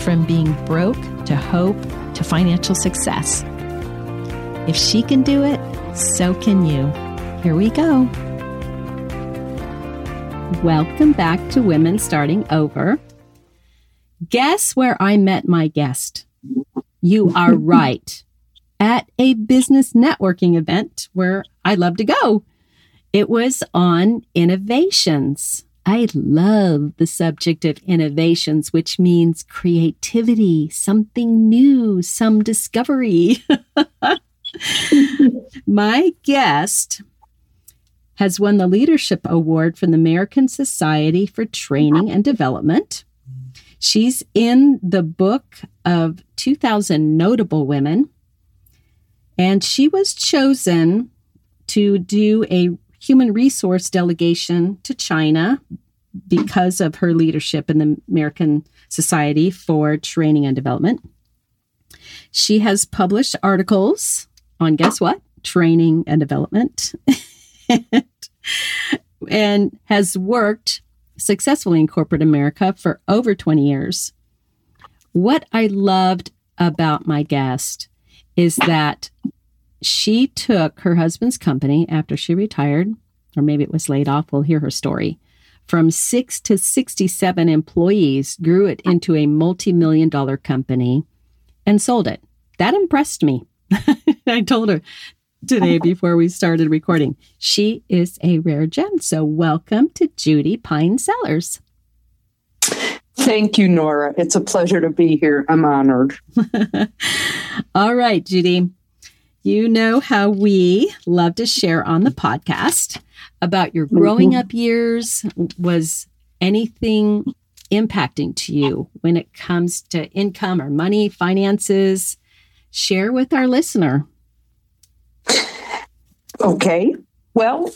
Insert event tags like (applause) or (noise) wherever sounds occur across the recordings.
from being broke to hope to financial success. If she can do it, so can you. Here we go. Welcome back to Women Starting Over. Guess where I met my guest? You are (laughs) right. At a business networking event where I love to go. It was on innovations. I love the subject of innovations, which means creativity, something new, some discovery. (laughs) My guest has won the Leadership Award from the American Society for Training and Development. She's in the book of 2,000 Notable Women, and she was chosen to do a human resource delegation to China because of her leadership in the American Society for Training and Development. She has published articles on guess what? Training and development. (laughs) and has worked successfully in corporate America for over 20 years. What I loved about my guest is that she took her husband's company after she retired, or maybe it was laid off. We'll hear her story. From six to 67 employees, grew it into a multi million dollar company and sold it. That impressed me. (laughs) I told her today before we started recording. She is a rare gem. So, welcome to Judy Pine Sellers. Thank you, Nora. It's a pleasure to be here. I'm honored. (laughs) All right, Judy. You know how we love to share on the podcast about your growing mm-hmm. up years. Was anything impacting to you when it comes to income or money, finances? share with our listener. Okay. Well,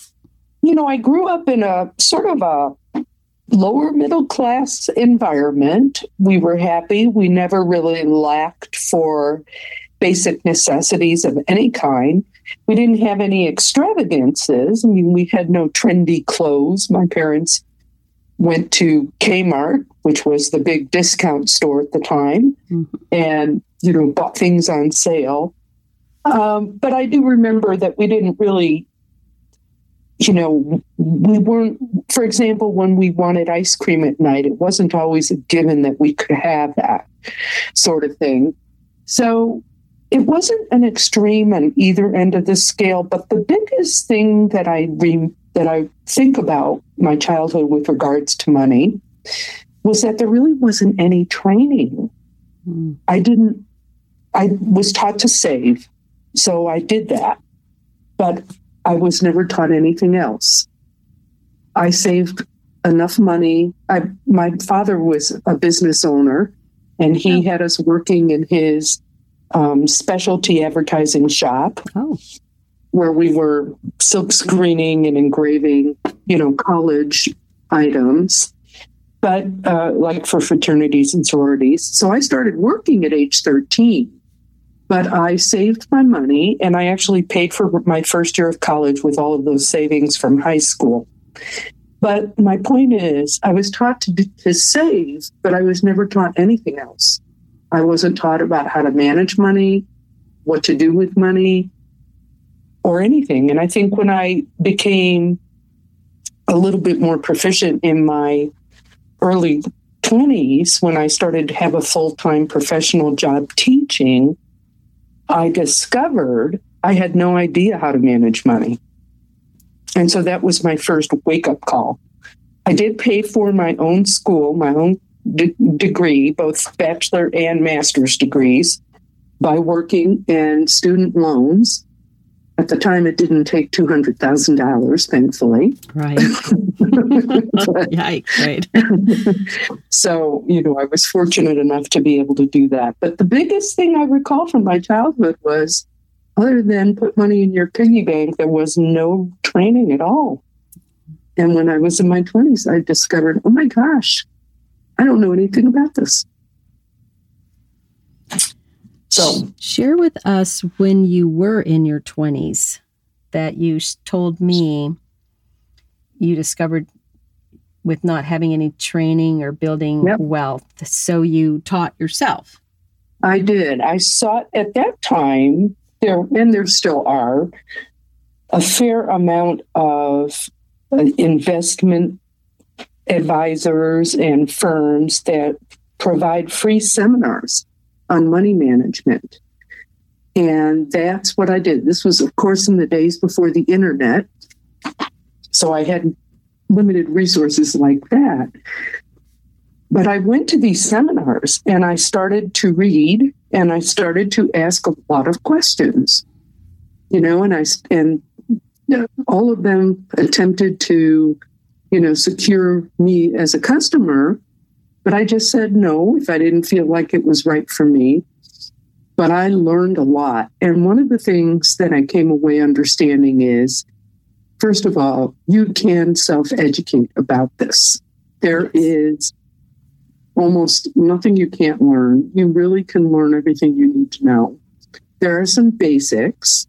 you know, I grew up in a sort of a lower middle class environment. We were happy. We never really lacked for basic necessities of any kind. We didn't have any extravagances. I mean, we had no trendy clothes. My parents went to Kmart, which was the big discount store at the time, mm-hmm. and you know bought things on sale. Um, but I do remember that we didn't really, you know, we weren't. For example, when we wanted ice cream at night, it wasn't always a given that we could have that sort of thing. So it wasn't an extreme on either end of the scale. But the biggest thing that I re- that I think about my childhood with regards to money was that there really wasn't any training. Mm. I didn't, I was taught to save. So I did that. But I was never taught anything else. I saved enough money. I, my father was a business owner and he oh. had us working in his um, specialty advertising shop. Oh where we were silk screening and engraving, you know, college items, but uh, like for fraternities and sororities. So I started working at age 13, but I saved my money and I actually paid for my first year of college with all of those savings from high school. But my point is, I was taught to, to save, but I was never taught anything else. I wasn't taught about how to manage money, what to do with money, or anything. And I think when I became a little bit more proficient in my early 20s, when I started to have a full time professional job teaching, I discovered I had no idea how to manage money. And so that was my first wake up call. I did pay for my own school, my own de- degree, both bachelor and master's degrees, by working in student loans At the time, it didn't take $200,000, thankfully. Right. (laughs) (laughs) Yikes, right. (laughs) so, you know, I was fortunate enough to be able to do that. But the biggest thing I recall from my childhood was other than put money in your piggy bank, there was no training at all. And when I was in my 20s, I discovered, oh my gosh, I don't know anything about this. So, share with us when you were in your 20s that you told me you discovered with not having any training or building yep. wealth. So, you taught yourself. I did. I sought at that time, there, and there still are, a fair amount of uh, investment advisors and firms that provide free seminars on money management. And that's what I did. This was, of course, in the days before the internet. So I had limited resources like that. But I went to these seminars and I started to read and I started to ask a lot of questions. You know, and I and all of them attempted to, you know, secure me as a customer, but I just said no if I didn't feel like it was right for me. But I learned a lot. And one of the things that I came away understanding is first of all, you can self educate about this. There is almost nothing you can't learn. You really can learn everything you need to know. There are some basics,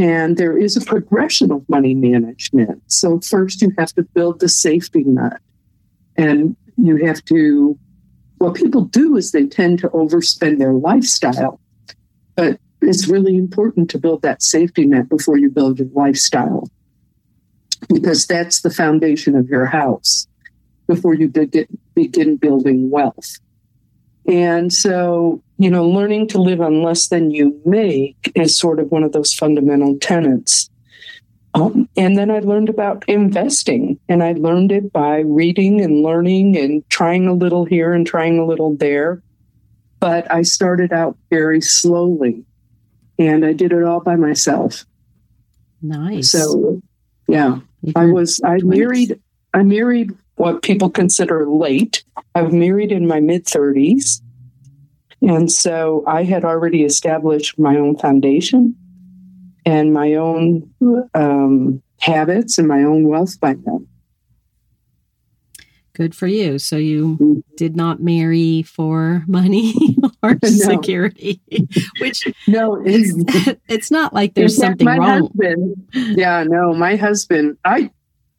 and there is a progression of money management. So, first, you have to build the safety net. And you have to, what people do is they tend to overspend their lifestyle. But it's really important to build that safety net before you build your lifestyle because that's the foundation of your house before you begin building wealth. And so, you know, learning to live on less than you make is sort of one of those fundamental tenets um, and then I learned about investing, and I learned it by reading and learning and trying a little here and trying a little there. But I started out very slowly, and I did it all by myself. Nice. So, yeah, I was. I married. I married what people consider late. I was married in my mid thirties, and so I had already established my own foundation and my own um, habits and my own wealth by then. Good for you. So you mm-hmm. did not marry for money (laughs) or no. security, (laughs) which no, it's, it's (laughs) not like there's something my wrong. Husband, yeah, no, my husband, I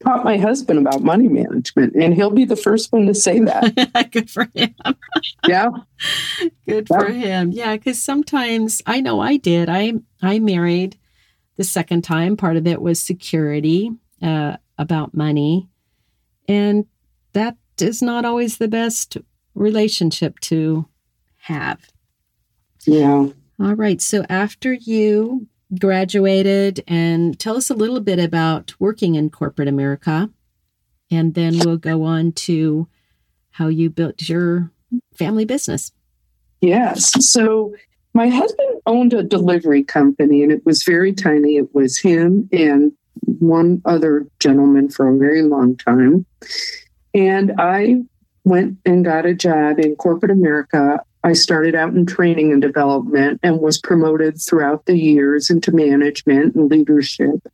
taught my husband about money management, and he'll be the first one to say that. (laughs) Good for him. yeah. Good yeah. for him. Yeah, because sometimes I know I did. I I married the second time. Part of it was security uh, about money. And that is not always the best relationship to have. Yeah. All right. So after you graduated, and tell us a little bit about working in corporate America. And then we'll go on to how you built your family business. Yes. So my husband owned a delivery company and it was very tiny. It was him and one other gentleman for a very long time. And I went and got a job in corporate America. I started out in training and development and was promoted throughout the years into management and leadership.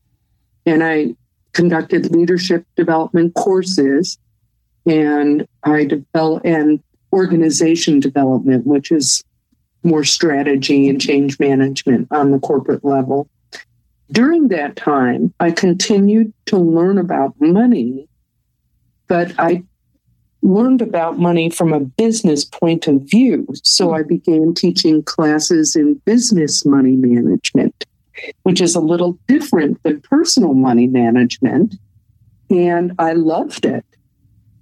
And I conducted leadership development courses and I developed and organization development, which is more strategy and change management on the corporate level. During that time, I continued to learn about money, but I learned about money from a business point of view. So I began teaching classes in business money management, which is a little different than personal money management. And I loved it.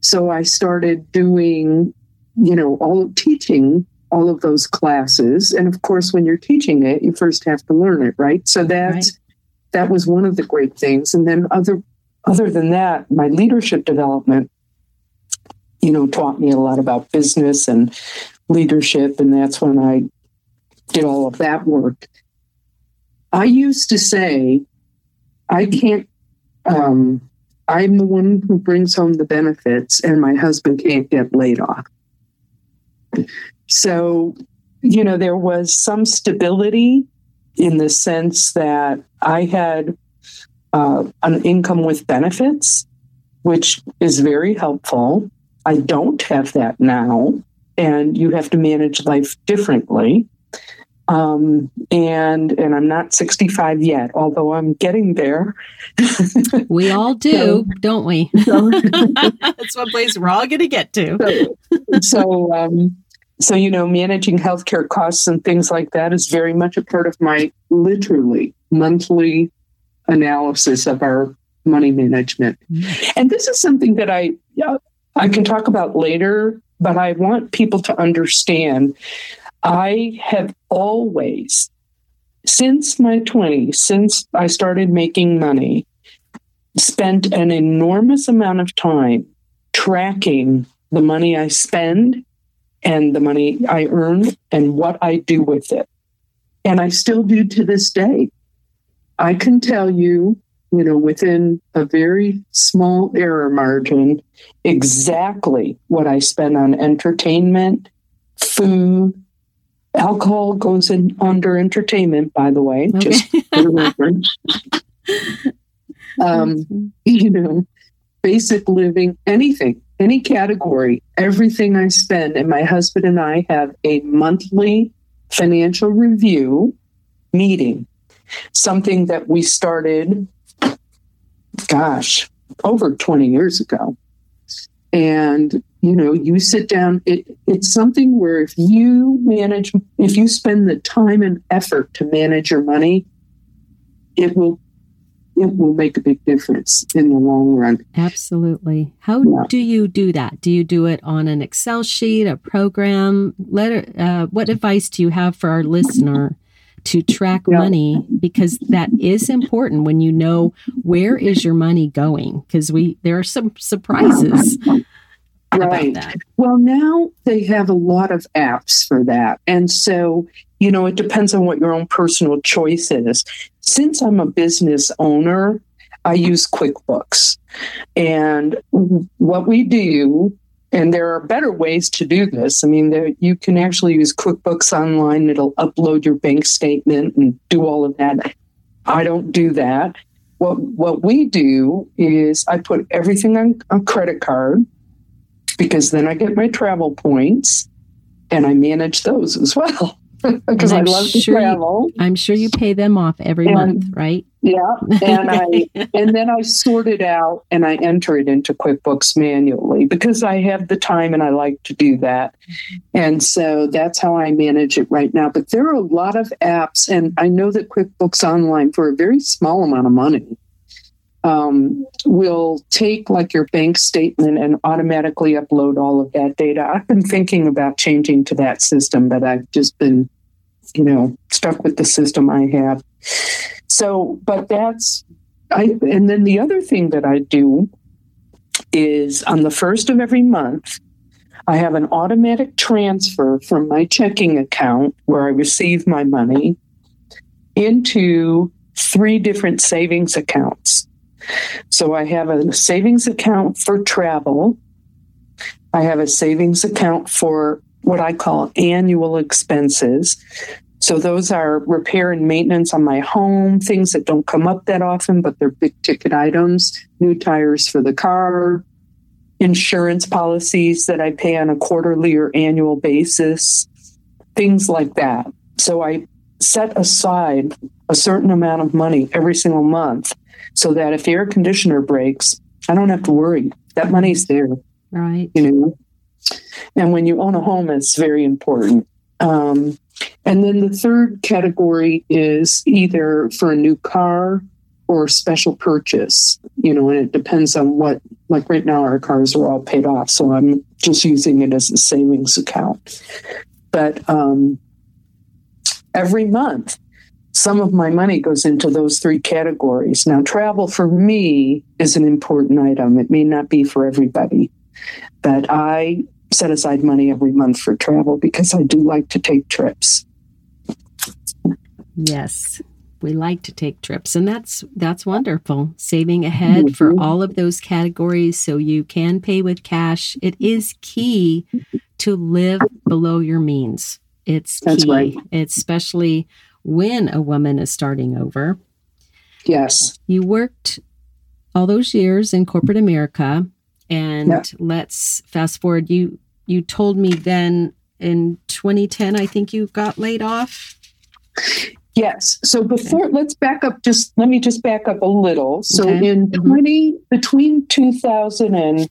So I started doing, you know, all teaching all of those classes. And of course, when you're teaching it, you first have to learn it, right? So that's right. that was one of the great things. And then other other than that, my leadership development, you know, taught me a lot about business and leadership. And that's when I did all of that work. I used to say, I can't, um, I'm the one who brings home the benefits, and my husband can't get laid off. So, you know, there was some stability in the sense that I had uh, an income with benefits, which is very helpful. I don't have that now, and you have to manage life differently. Um, and and I'm not 65 yet, although I'm getting there. (laughs) we all do, so, don't we? (laughs) So, (laughs) That's one place we're all going to get to. so, so um, so, you know, managing healthcare costs and things like that is very much a part of my literally monthly analysis of our money management. Mm-hmm. And this is something that I I can talk about later, but I want people to understand I have always since my 20s, since I started making money, spent an enormous amount of time tracking the money I spend and the money I earn and what I do with it. And I still do to this day. I can tell you, you know, within a very small error margin, exactly what I spend on entertainment, food, alcohol goes in under entertainment, by the way, okay. just for (laughs) reference. um, you know, basic living, anything any category, everything I spend. And my husband and I have a monthly financial review meeting, something that we started, gosh, over 20 years ago. And, you know, you sit down, it, it's something where if you manage, if you spend the time and effort to manage your money, it will it will make a big difference in the long run. Absolutely. How yeah. do you do that? Do you do it on an Excel sheet, a program? Letter. Uh, what advice do you have for our listener to track yeah. money? Because that is important when you know where is your money going. Because we there are some surprises. Right. Well, now they have a lot of apps for that. And so, you know, it depends on what your own personal choice is. Since I'm a business owner, I use QuickBooks. And what we do, and there are better ways to do this. I mean, there, you can actually use QuickBooks online, it'll upload your bank statement and do all of that. I don't do that. What, what we do is I put everything on a credit card because then I get my travel points and I manage those as well (laughs) because I love to sure travel. You, I'm sure you pay them off every and, month, right? Yeah, and I and then I sort it out and I enter it into QuickBooks manually because I have the time and I like to do that. And so that's how I manage it right now. But there are a lot of apps, and I know that QuickBooks Online for a very small amount of money um, will take like your bank statement and automatically upload all of that data. I've been thinking about changing to that system, but I've just been, you know, stuck with the system I have. So, but that's, I, and then the other thing that I do is on the first of every month, I have an automatic transfer from my checking account where I receive my money into three different savings accounts. So I have a savings account for travel. I have a savings account for what I call annual expenses. So those are repair and maintenance on my home, things that don't come up that often, but they're big ticket items, new tires for the car, insurance policies that I pay on a quarterly or annual basis, things like that. So I set aside a certain amount of money every single month so that if the air conditioner breaks, I don't have to worry. That money's there. Right. You know. And when you own a home, it's very important. Um, and then the third category is either for a new car or special purchase, you know, and it depends on what, like right now, our cars are all paid off. So I'm just using it as a savings account. But um, every month, some of my money goes into those three categories. Now, travel for me is an important item. It may not be for everybody, but I set aside money every month for travel because I do like to take trips. Yes. we like to take trips and that's that's wonderful saving ahead mm-hmm. for all of those categories so you can pay with cash it is key to live below your means it's that's key right. it's especially when a woman is starting over yes you worked all those years in corporate america and let's fast forward you you told me then in 2010 i think you got laid off Yes. So before, okay. let's back up. Just let me just back up a little. So okay. in mm-hmm. twenty between two thousand and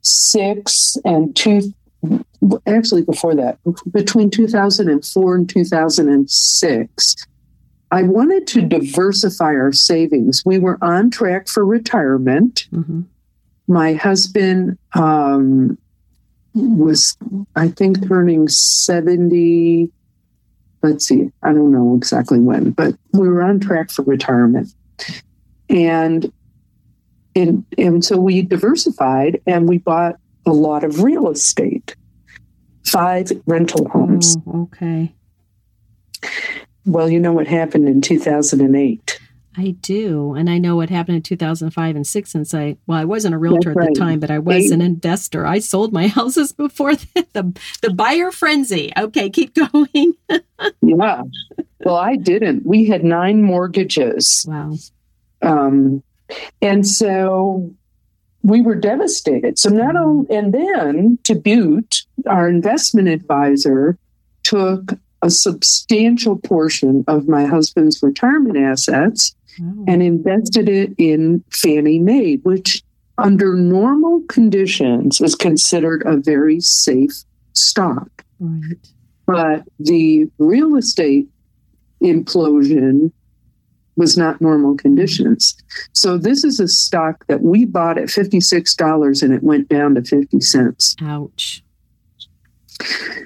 six and two, actually before that, between two thousand and four and two thousand and six, I wanted to diversify our savings. We were on track for retirement. Mm-hmm. My husband um, was, I think, turning seventy let's see, I don't know exactly when, but we were on track for retirement. And and, and so we diversified and we bought a lot of real estate, five rental homes. Oh, okay. Well, you know what happened in 2008. I do. And I know what happened in 2005 and 6 since I, well, I wasn't a realtor right. at the time, but I was an investor. I sold my (laughs) houses before the, the, the buyer frenzy. Okay, keep (laughs) going. yeah. Well, I didn't. We had nine mortgages. Wow. Um, and so we were devastated. So not mm-hmm. only, and then to boot, our investment advisor took a substantial portion of my husband's retirement assets oh. and invested it in Fannie Mae, which under normal conditions is considered a very safe stock. Right. But the real estate implosion was not normal conditions. So this is a stock that we bought at $56 and it went down to 50 cents. Ouch.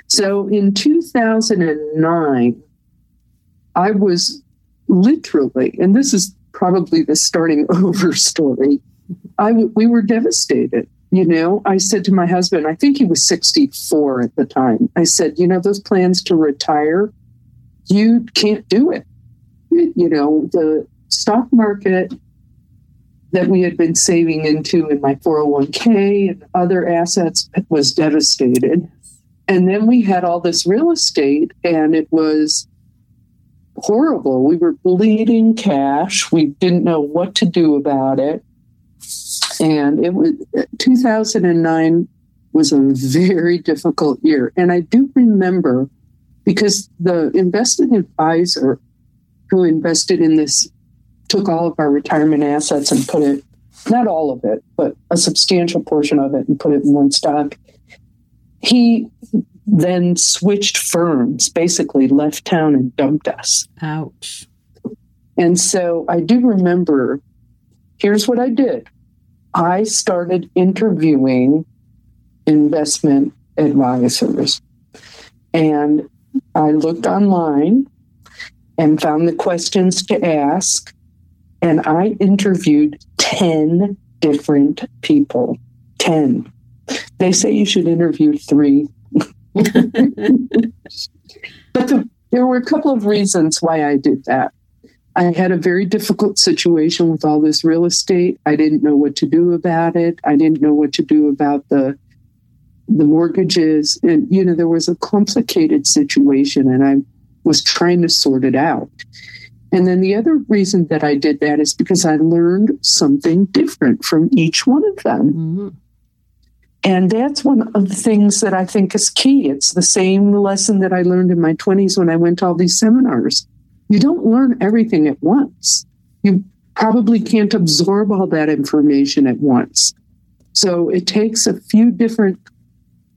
So in 2009, I was literally, and this is probably the starting (laughs) over story, I w- we were devastated. You know, I said to my husband, I think he was 64 at the time. I said, you know, those plans to retire, you can't do it. You know, the stock market that we had been saving into in my 401k and other assets was devastated. And then we had all this real estate, and it was horrible. We were bleeding cash. We didn't know what to do about it. And it was 2009 was a very difficult year. And I do remember because the investment advisor who invested in this took all of our retirement assets and put it, not all of it, but a substantial portion of it and put it in one stock. He then switched firms, basically left town and dumped us. Ouch. And so I do remember here's what I did I started interviewing investment advisors. And I looked online and found the questions to ask. And I interviewed 10 different people. 10. They say you should interview three. (laughs) but the, there were a couple of reasons why I did that. I had a very difficult situation with all this real estate. I didn't know what to do about it. I didn't know what to do about the the mortgages and you know there was a complicated situation and I was trying to sort it out. And then the other reason that I did that is because I learned something different from each one of them. Mm-hmm. And that's one of the things that I think is key. It's the same lesson that I learned in my 20s when I went to all these seminars. You don't learn everything at once. You probably can't absorb all that information at once. So it takes a few different,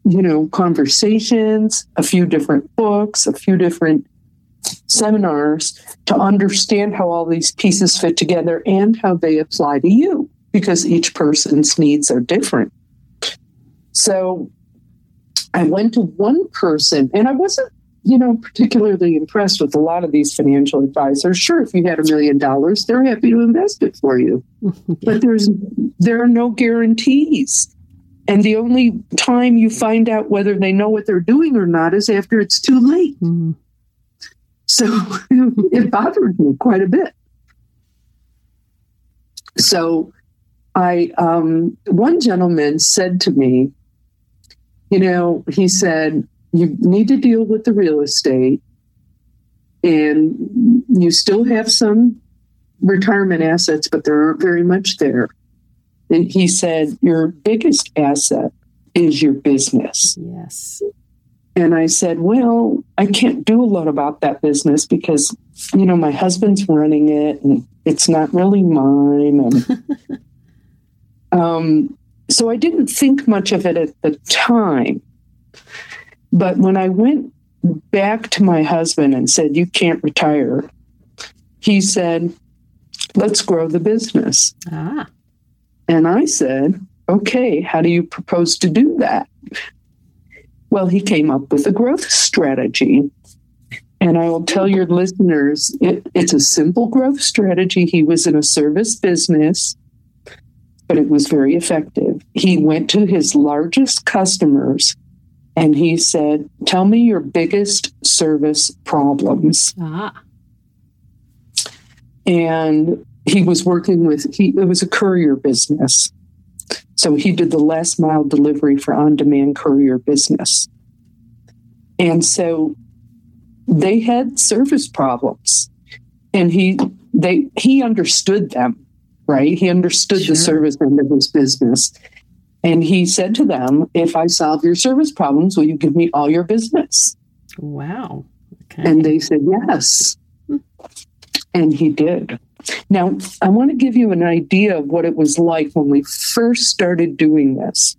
you know, conversations, a few different books, a few different seminars to understand how all these pieces fit together and how they apply to you because each person's needs are different. So I went to one person and I wasn't, you know, particularly impressed with a lot of these financial advisors. Sure, if you had a million dollars, they're happy to invest it for you. (laughs) But there's there are no guarantees. And the only time you find out whether they know what they're doing or not is after it's too late. Mm-hmm. So (laughs) it bothered me quite a bit. So I, um, one gentleman said to me, you know, he said, you need to deal with the real estate and you still have some retirement assets, but there aren't very much there. And he said, Your biggest asset is your business. Yes. And I said, Well, I can't do a lot about that business because, you know, my husband's running it and it's not really mine. And (laughs) um, so I didn't think much of it at the time. But when I went back to my husband and said, You can't retire, he said, Let's grow the business. Ah. And I said, Okay, how do you propose to do that? Well, he came up with a growth strategy. And I will tell your listeners, it, it's a simple growth strategy. He was in a service business, but it was very effective. He went to his largest customers and he said, Tell me your biggest service problems. Ah. And he was working with, he, it was a courier business. So he did the last mile delivery for on demand courier business. And so they had service problems and he they he understood them right he understood sure. the service end of his business and he said to them if i solve your service problems will you give me all your business wow okay. and they said yes hmm. and he did now i want to give you an idea of what it was like when we first started doing this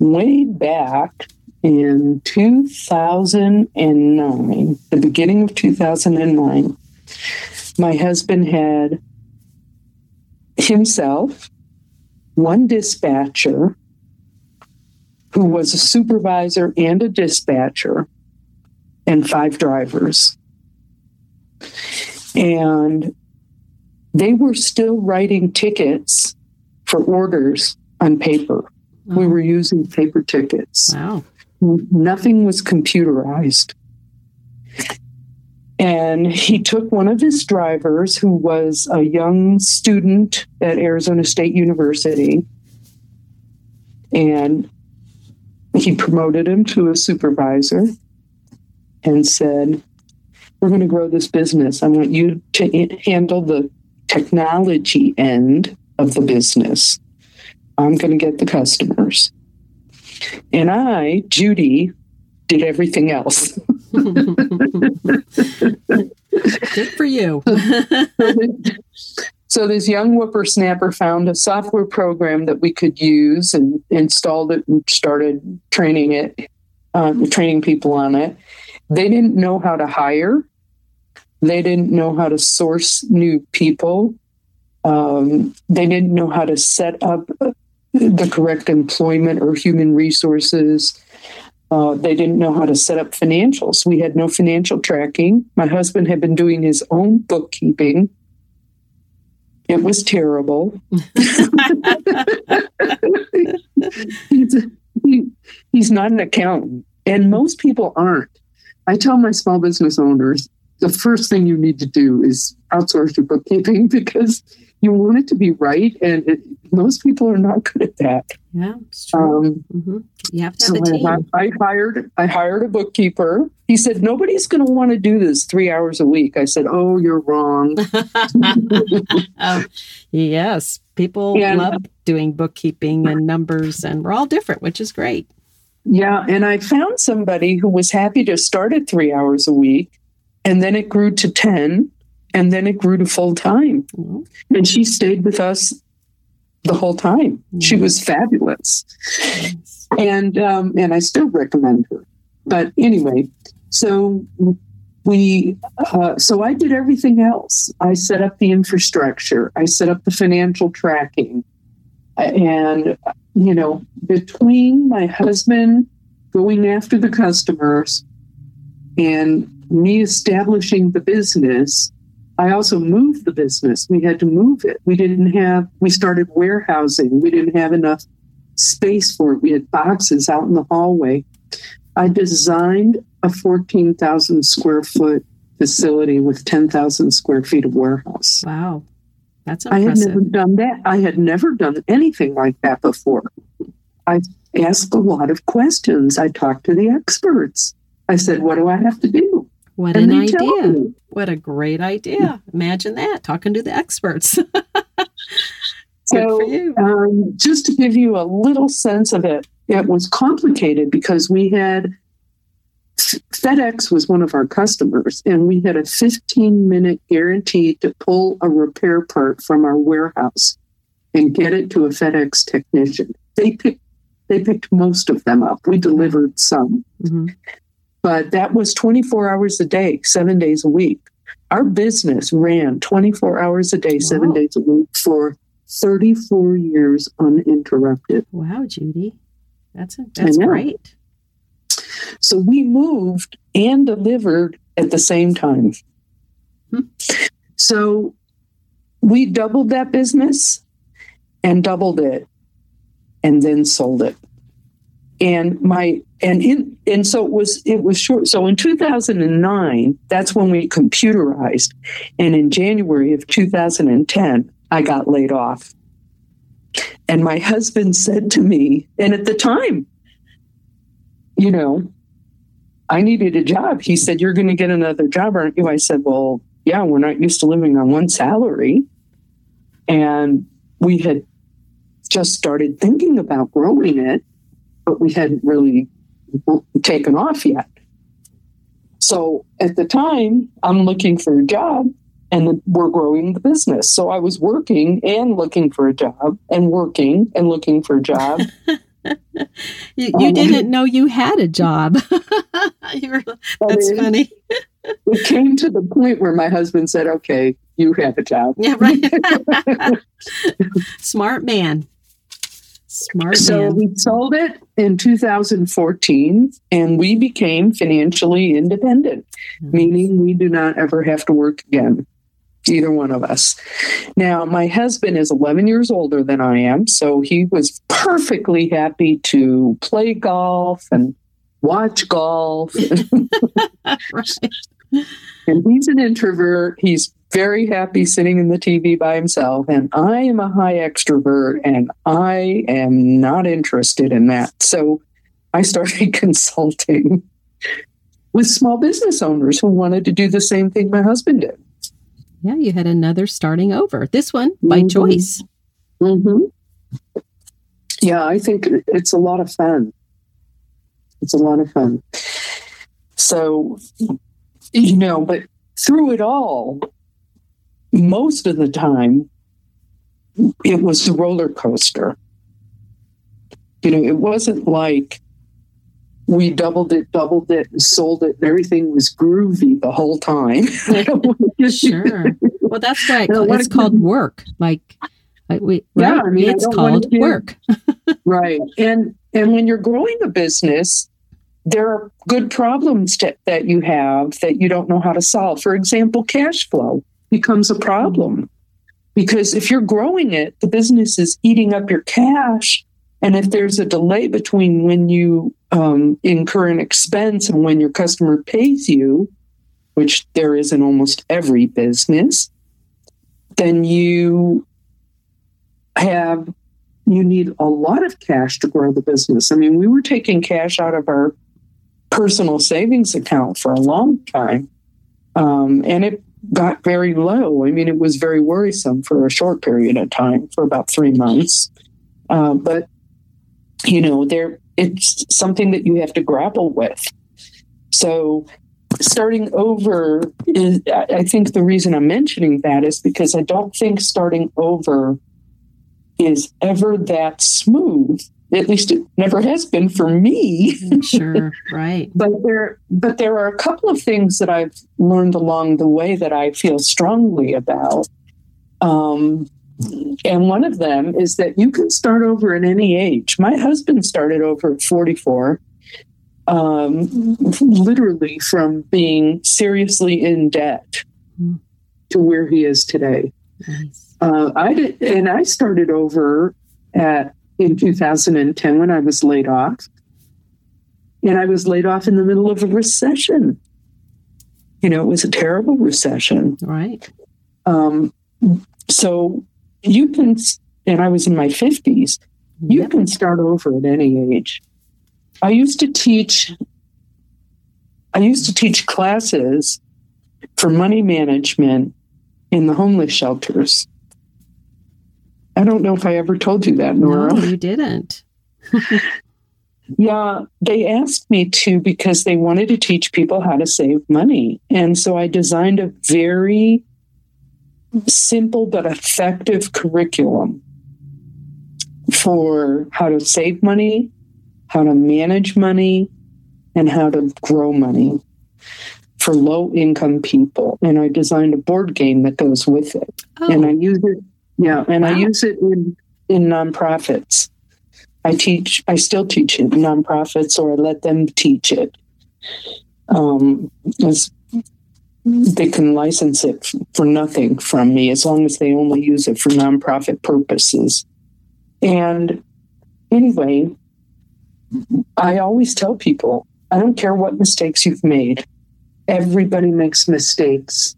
way back in 2009, the beginning of 2009, my husband had himself, one dispatcher who was a supervisor and a dispatcher, and five drivers. And they were still writing tickets for orders on paper. We were using paper tickets. Wow. Nothing was computerized. And he took one of his drivers, who was a young student at Arizona State University, and he promoted him to a supervisor and said, We're going to grow this business. I want you to handle the technology end of the business. I'm going to get the customers. And I, Judy, did everything else. (laughs) Good for you. (laughs) so this young whippersnapper found a software program that we could use and installed it and started training it, uh, training people on it. They didn't know how to hire. They didn't know how to source new people. Um, they didn't know how to set up the correct employment or human resources. Uh, they didn't know how to set up financials. We had no financial tracking. My husband had been doing his own bookkeeping. It was terrible. (laughs) he's, he, he's not an accountant, and most people aren't. I tell my small business owners the first thing you need to do is outsource your bookkeeping (laughs) because you want it to be right, and it, most people are not good at that. Yeah, it's true. Um, mm-hmm. You have to have so a team. I, I, hired I hired a bookkeeper. He said nobody's going to want to do this three hours a week. I said, "Oh, you're wrong." um, (laughs) yes, people love doing bookkeeping and numbers, and we're all different, which is great. Yeah, and I found somebody who was happy to start at three hours a week, and then it grew to ten and then it grew to full time. Mm-hmm. And she stayed with us the whole time. Mm-hmm. She was fabulous, and um, and I still recommend her. But anyway, so we uh, so I did everything else. I set up the infrastructure. I set up the financial tracking, and you know between my husband going after the customers and me establishing the business I also moved the business. We had to move it. We didn't have, we started warehousing. We didn't have enough space for it. We had boxes out in the hallway. I designed a 14,000 square foot facility with 10,000 square feet of warehouse. Wow. That's I had never done that. I had never done anything like that before. I asked a lot of questions. I talked to the experts. I said, What do I have to do? What And an idea. What a great idea. Imagine that, talking to the experts. (laughs) So, um, just to give you a little sense of it, it was complicated because we had FedEx was one of our customers, and we had a 15 minute guarantee to pull a repair part from our warehouse and get it to a FedEx technician. They picked they picked most of them up. We delivered some, Mhm. But that was 24 hours a day, seven days a week. Our business ran 24 hours a day, seven Wow. days a week for 34 years uninterrupted. Wow, Judy. That's a, that's great. So we moved and delivered at the same time. Hmm. So we doubled that business and doubled it and then sold it. And my and in and so it was it was short. So in 2009, that's when we computerized. And in January of 2010, I got laid off. And my husband said to me, and at the time, you know, I needed a job. He said, You're going to get another job, aren't you? I said, Well, yeah, we're not used to living on one salary. And we had just started thinking about growing it, but we hadn't really taken off yet. So at the time, I'm looking for a job and we're growing the business. So I was working and looking for a job and working and looking for a job. (laughs) You, you Um, didn't know you had a job. (laughs) were, that's And funny. It came to the point where my husband said, Okay, you have a job. Yeah, right. (laughs) Smart man. Smart So man. we sold it in 2014 and we became financially independent, meaning we do not ever have to work again, either one of us. Now, my husband is 11 years older than I am, so he was perfectly happy to play golf and watch golf. (laughs) right. and he's an introvert. He's very happy sitting in the TV by himself. And I am a high extrovert and I am not interested in that. So I started (laughs) consulting with small business owners who wanted to do the same thing my husband did. Yeah, you had another starting over. This one by Mhm. choice. Mm-hmm. Yeah, I think it's a lot of fun. It's a lot of fun. So, you know, but through it all, most of the time, it was a roller coaster. You know, it wasn't like we doubled it, doubled it, and sold it, and everything was groovy the whole time. (laughs) Sure. Well, that's why (laughs) I don't it's called work. Like, like we, Yeah, right? I mean, it's called work. right and and when you're growing a business there are good problems to, that you have that you don't know how to solve for example cash flow becomes a problem because if you're growing it the business is eating up your cash and if there's a delay between when you um, incur an expense and when your customer pays you which there is in almost every business then you have you need a lot of cash to grow the business. I mean, we were taking cash out of our personal savings account for a long time, um, and it got very low. I mean, it was very worrisome for a short period of time, for about three months. Uh, but you know, there it's something that you have to grapple with. So. Starting over is, I I think the reason I'm mentioning that is because I don't think starting over is ever that smooth. At least it never has been for me. sure. (laughs) Right. But there but there are a couple of things that I've learned along the way that I feel strongly about. Um, and one of them is that you can start over at any age. My husband started over at 44, um, literally from being seriously in debt Hmm. to where he is today. Nice. Uh, I did, and I started over at in 2010 when I was laid off. And I was laid off in the middle of a recession. You know, it was a terrible recession. Right. Um, so you can, and I was in my 50s, you yep. can start over at any age. I used to teach, I used to teach classes for money management in the homeless shelters. I don't know if I ever told you that, Nora. No, you didn't. (laughs) yeah, they asked me to because they wanted to teach people how to save money. And so I designed a very simple but effective curriculum for how to save money, how to manage money, and how to grow money for low income people. And I designed a board game that goes with it. Oh. And I use it, yeah, and wow. I use it in, in nonprofits. I teach, I still teach it in nonprofits or I let them teach it. Um, as they can license it for nothing from me as long as they only use it for nonprofit purposes. And anyway, I always tell people I don't care what mistakes you've made, everybody makes mistakes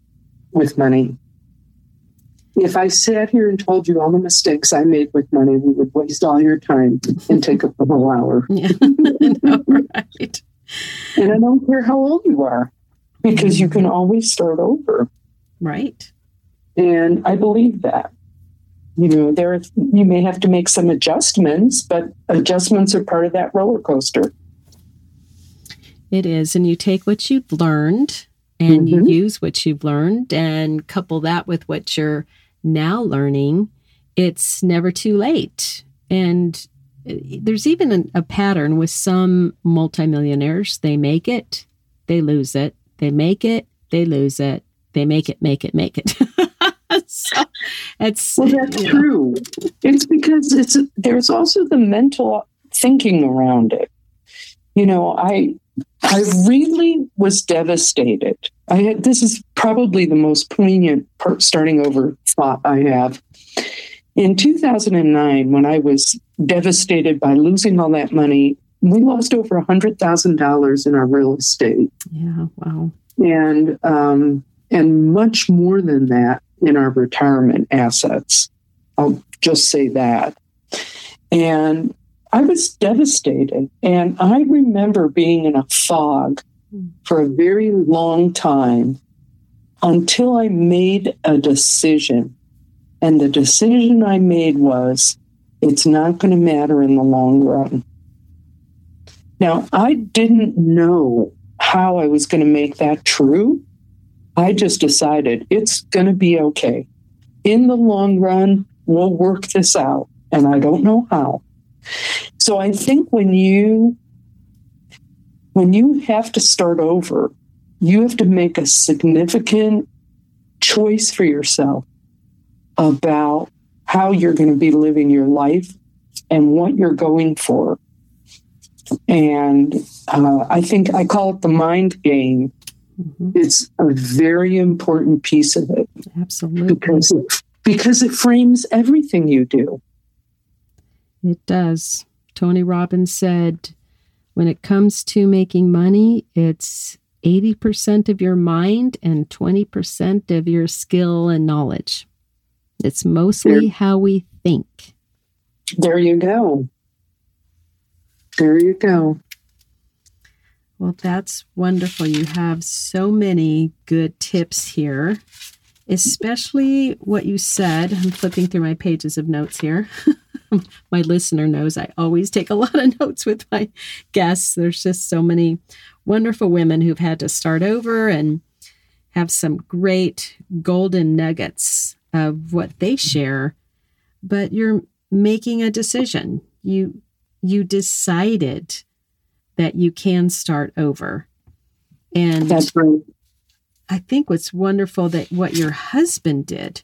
with money. If I sat here and told you all the mistakes I made with money, we would waste all your time and take up the whole hour. (laughs) Yeah, know, right. And I don't care how old you are because you can always start over. Right. And I believe that. You know, there you may have to make some adjustments, but adjustments are part of that roller coaster. It is. And you take what you've learned and mm-hmm. you use what you've learned and couple that with what you're now learning. It's never too late. And uh, there's even a, a pattern with some multimillionaires. They make it, they lose it, they make it, they lose it, they make it, make it, make it. (laughs) so it's well, that's true. Know. It's because it's there's also the mental thinking around it. You know, I I really was devastated. I had this is probably the most poignant part, starting over thought I have. In 2009, when I was devastated by losing all that money, we lost over $100,000 in our real estate. Yeah, wow. And um, and much more than that in our retirement assets. I'll just say that. And I was devastated. And I remember being in a fog for a very long time until I made a decision. And the decision I made was it's not going to matter in the long run. Now, I didn't know how I was going to make that true. I just decided it's going to be okay. In the long run, we'll work this out. And I don't know how. So I think when you when you have to start over, you have to make a significant choice for yourself about how you're going to be living your life and what you're going for. And uh, I think I call it the mind game. Mm-hmm. It's a very important piece of it. Absolutely. Because it, because it frames everything you do. It does. Tony Robbins said, when it comes to making money, it's 80% of your mind and 20% of your skill and knowledge. It's mostly there, how we think. There you go. There you go. Well, that's wonderful. You have so many good tips here, especially what you said. I'm flipping through my pages of notes here. (laughs) (laughs) my listener knows I always take a lot of (laughs) notes with my guests. There's just so many wonderful women who've had to start over and have some great golden nuggets of what they share. But you're making a decision. You you decided that you can start over. And that's right. I think what's wonderful that what your husband did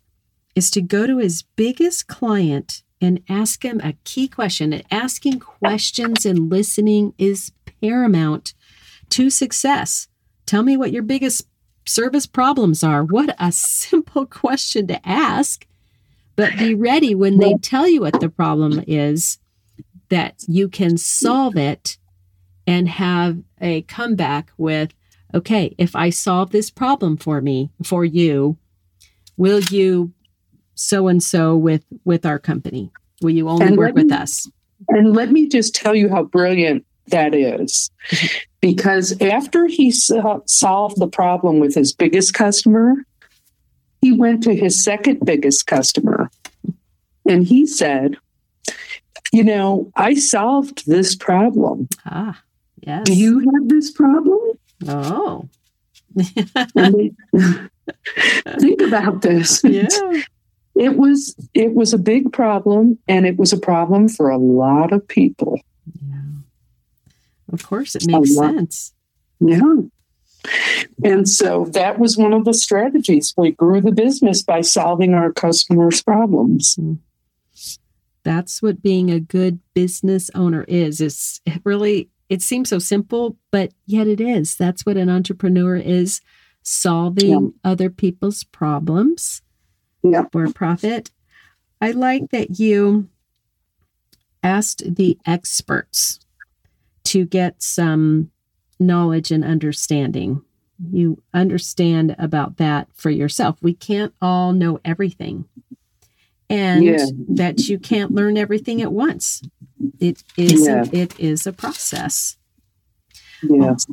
is to go to his biggest client and ask him a key question. And asking questions and listening is paramount to success. Tell me what your biggest service problems are. What a (laughs) simple question to ask. But be ready when they tell you what the problem is that you can solve it and have a comeback with, okay, if I solve this problem for me, for you, will you so and so with with our company? Will you only And work with me- us? And let me just tell you how brilliant that is. (laughs) Because after he so- solved the problem with his biggest customer, he went to his second biggest customer and he said, You know, I solved this problem. Ah, yes. Do you have this problem? Oh, (laughs) think about this. (laughs) yeah. It was it was a big problem and it was a problem for a lot of people. Yeah. Of course, it makes sense. Yeah. And so that was one of the strategies. We grew the business by solving our customers' problems. Hmm. That's what being a good business owner is. It's it really it seems so simple, but yet it is. That's what an entrepreneur is solving other people's problems Yeah. for profit. I like that you asked the experts to get some knowledge and understanding. You understand about that for yourself. We can't all know everything. And Yeah. that you can't learn everything at once. It is Yeah. it is a process. Yes.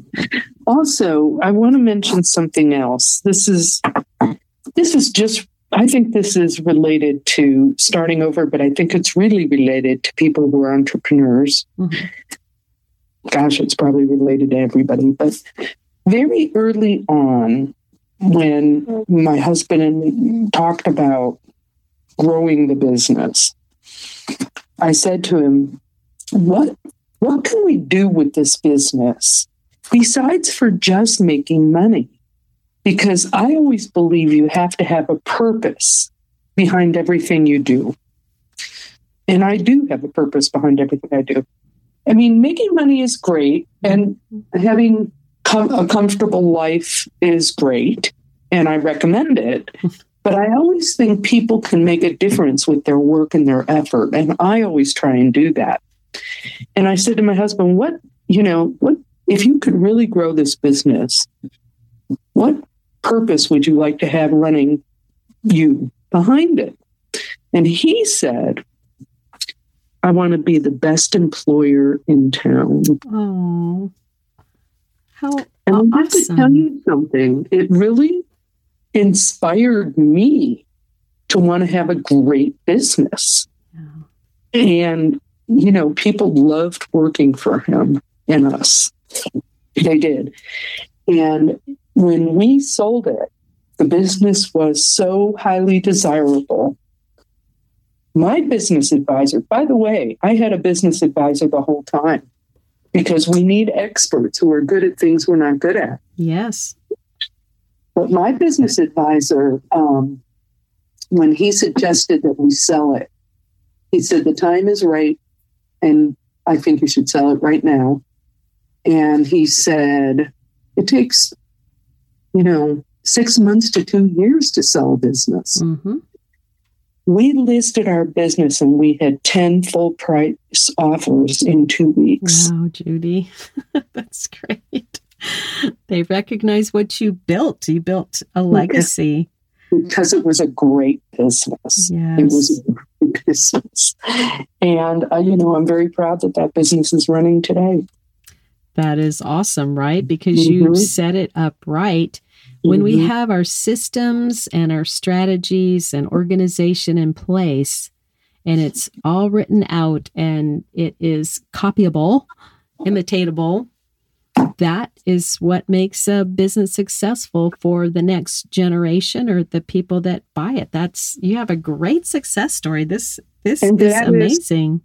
Also, I want to mention something else. This is this is just I think this is related to starting over, but I think it's really related to people who are entrepreneurs. Mhm. Gosh, it's probably related to everybody, but very early on when my husband and talked about growing the business, I said to him, "What what can we do with this business besides for just making money? Because I always believe you have to have a purpose behind everything you do. And I do have a purpose behind everything I do. I mean, making money is great, and having com- a comfortable life is great, and I recommend it. But I always think people can make a difference with their work and their effort, and I always try and do that. And I said to my husband, "What you know? What if you could really grow this business? What purpose would you like to have running you behind it?" And he said, "I want to be the best employer in town." Oh. How And I have to tell you something. It really inspired me to want to have a great business. Yeah. And, you know, people loved working for him and us. They did. And when we sold it, the business was so highly desirable. My business advisor, by the way, I had a business advisor the whole time because we need experts who are good at things we're not good at. Yes. But my business advisor, um, when he suggested that we sell it, he said the time is right, and I think you should sell it right now. And he said it takes, you know, six months to two years to sell a business. hmm We listed our business and we had 10 full price offers in two weeks. Wow, Judy. (laughs) That's great. They recognize what you built. You built a legacy. because it was a great business. Yes. It was a great (laughs) business. And, uh, you know, I'm very proud that that business is running today. That is awesome, right? Because you Mhm. set it up right. When we Mhm. have our systems and our strategies and organization in place, and it's all written out and it is copyable, imitatable, that is what makes a business successful for the next generation or the people that buy it. That's you have a great success story. This this And is that is- amazing.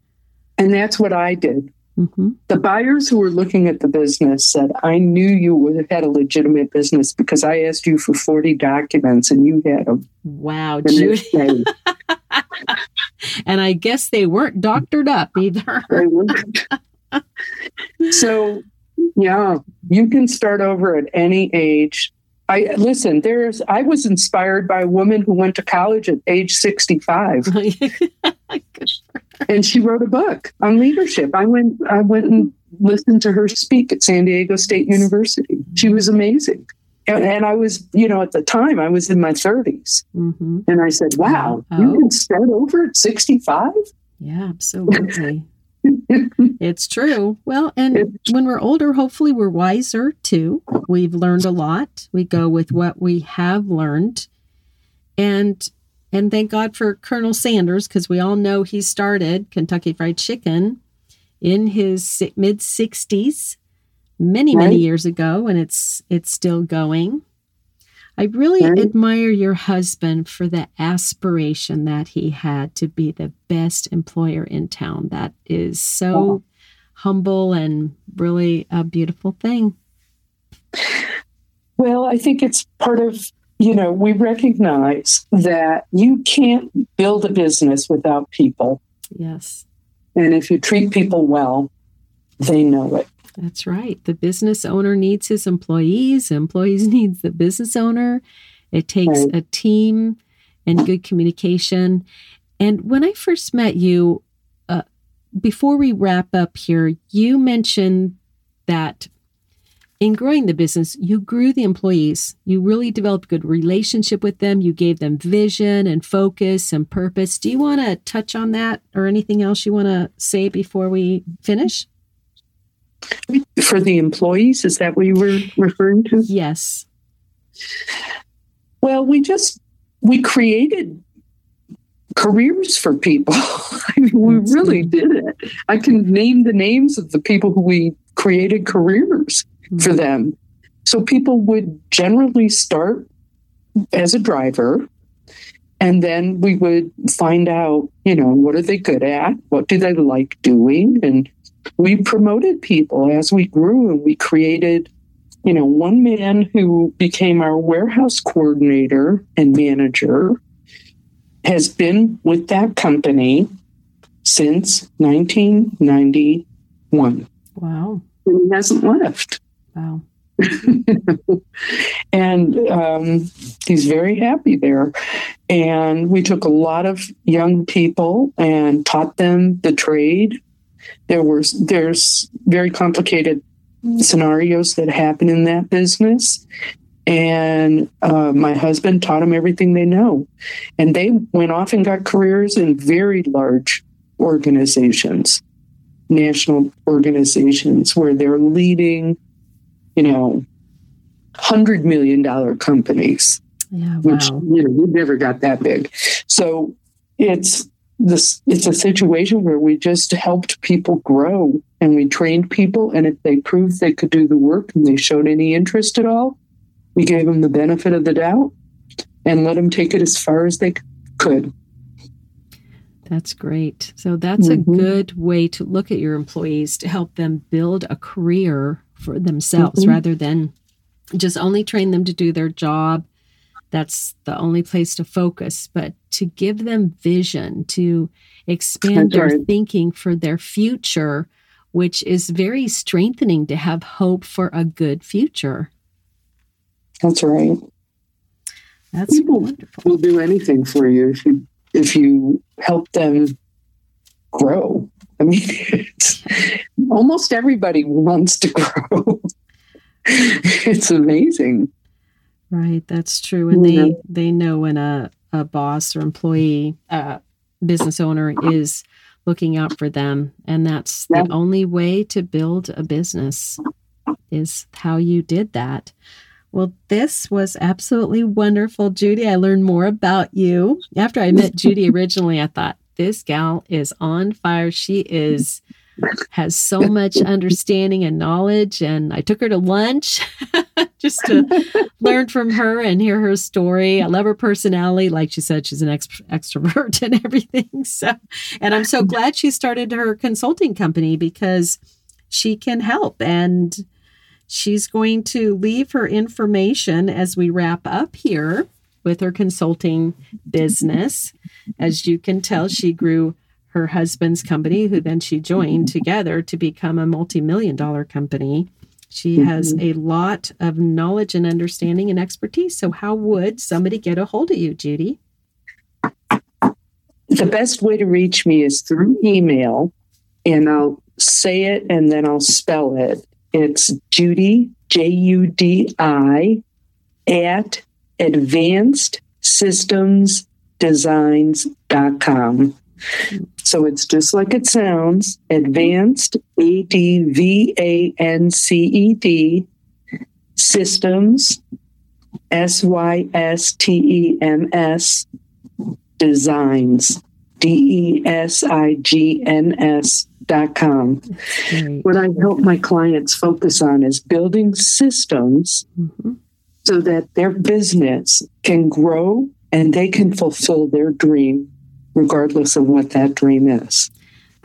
And that's what I did. Hmm The buyers who were looking at the business said, I knew you would have had a legitimate business because I asked you for 40 documents and you had them Wow, the Judy. (laughs) And I guess they weren't doctored up either. So, yeah, you can start over at any age. I listen, there's I was inspired by a woman who went to college at age 65 (laughs) and she wrote a book on leadership. I went I went and listened to her speak at San Diego State University. She was amazing. And, and I was, you know, at the time I was in my 30s. Mm-hmm. And I said, wow, oh. you can start over at 65? Yeah, absolutely. (laughs) it's true. Well, and when we're older, hopefully we're wiser too. We've learned a lot. We go with what we have learned. And and thank God for Colonel Sanders because we all know he started Kentucky Fried Chicken in his mid 60s many right. many years ago and it's it's still going. I really right. admire your husband for the aspiration that he had to be the best employer in town. That is so oh. humble and really a beautiful thing. Well, I think it's part of you know, we recognize that you can't build a business without people. Yes. And if you treat people well, they know it. That's right. The business owner needs his employees, employees (laughs) needs the business owner. It takes a team and good communication. And when I first met you, uh, before we wrap up here, you mentioned that in growing the business, you grew the employees. You really developed a good relationship with them. You gave them vision and focus and purpose. Do you want to touch on that or anything else you want to say before we finish? For the employees, is that what you were referring to? Yes. Well, we just we created careers for people. (laughs) I mean, we really did it. I can name the names of the people who we created careers for mm-hmm. them. So people would generally start as a driver and then we would find out, you know, what are they good at? What do they like doing? And we promoted people as we grew and we created, you know, one man who became our warehouse coordinator and manager has been with that company since 1991. Wow. And he hasn't left. Wow. (laughs) and um, he's very happy there. And we took a lot of young people and taught them the trade. There was there's very complicated scenarios that happen in that business. And uh, my husband taught them everything they know. And they went off and got careers in very large organizations, national organizations, where they're leading you know, hundred million dollar companies. Yeah, wow. Which you know, we never got that big. So it's this it's a situation where we just helped people grow and we trained people and if they proved they could do the work and they showed any interest at all, we gave them the benefit of the doubt and let them take it as far as they could. That's great. So that's mm-hmm. a good way to look at your employees to help them build a career for themselves mm-hmm. rather than just only train them to do their job. That's the only place to focus, but to give them vision, to expand their thinking for their future, which is very strengthening to have hope for a good future. That's right. That's People wonderful. will do anything for you if you if you help them grow. I mean, (laughs) almost everybody wants to (laughs) grow. it's amazing. Right, that's true. And they they know when a, a boss or employee, uh, business owner is looking out for them, and that's yeah. the only way to build a business is how you did that. Well, this was absolutely wonderful, Judy. I learned more about you. After I met Judy (laughs) originally, I thought, this gal is on fire. She is has so much understanding and knowledge and I took her to lunch (laughs) just to (laughs) learn from her and hear her story. I love her personality. Like she said, she's an ex- extrovert (laughs) and everything. So, and I'm so mm-hmm. glad she started her consulting company because she can help and she's going to leave her information as we wrap up here with her consulting business. As you can tell, she grew her husband's company, who then she joined together to become a multi million dollar company. She mm-hmm. has a lot of knowledge and understanding and expertise. So, how would somebody get a hold of you, Judy? The best way to reach me is through email, and I'll say it and then I'll spell it. It's Judi, J U D I, at advancedsystemsdesigns.com. So it's just like it sounds advanced, A D V A N C E D, systems, S Y S T E M S, designs, D E S I G N S dot com. What I help my clients focus on is building systems mm-hmm. so that their business can grow and they can fulfill their dream regardless of what that dream is.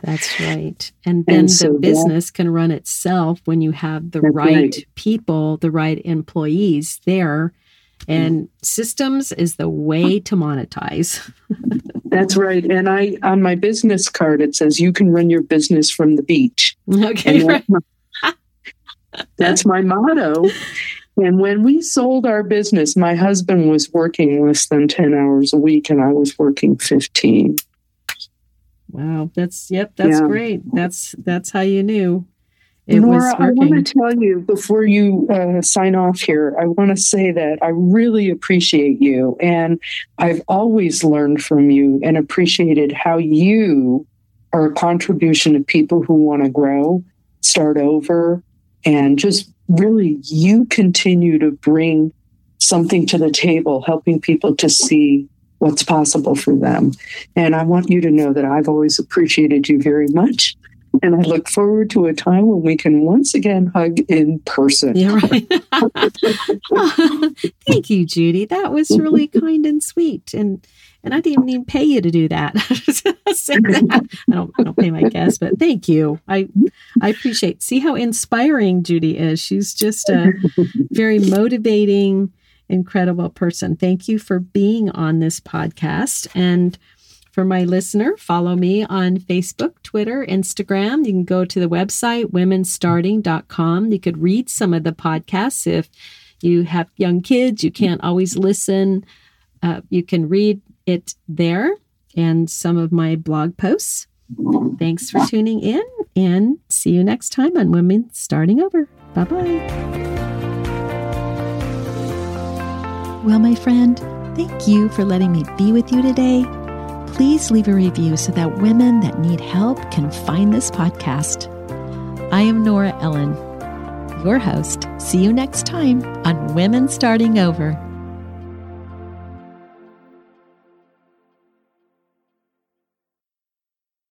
That's right. And then and so the business that, can run itself when you have the right, right, people, the right employees there. And mm. systems is the way to monetize. (laughs) That's right. And I on my business card it says you can run your business from the beach. (laughs) Okay. That's, my, that's my motto. (laughs) And when we sold our business, my husband was working less than 10 hours a week and I was working 15. Wow, that's yep, that's yeah. great. That's that's how you knew it Nora, I want to tell you before you uh, sign off here, I want to say that I really appreciate you. And I've always learned from you and appreciated how you are a contribution to people who want to grow, start over, and just really you continue to bring something to the table, helping people to see what's possible for them. And I want you to know that I've always appreciated you very much. And I look forward to a time when we can once again hug in person. Yeah, right. (laughs) (laughs) thank you, Judy. That was really kind and sweet. And and I didn't even pay you to do that. (laughs) that. I don't I don't pay my guests, but thank you. I I appreciate. See how inspiring Judy is. She's just a very motivating, incredible person. Thank you for being on this podcast and for my listener, follow me on Facebook, Twitter, Instagram. You can go to the website, womenstarting.com. You could read some of the podcasts. If you have young kids, you can't always listen. Uh, you can read it there and some of my blog posts. Thanks for tuning in and see you next time on Women Starting Over. Bye bye. Well, my friend, thank you for letting me be with you today please leave a review so that women that need help can find this podcast. I am Nora Ellen, your host. See you next time on Women Starting Over.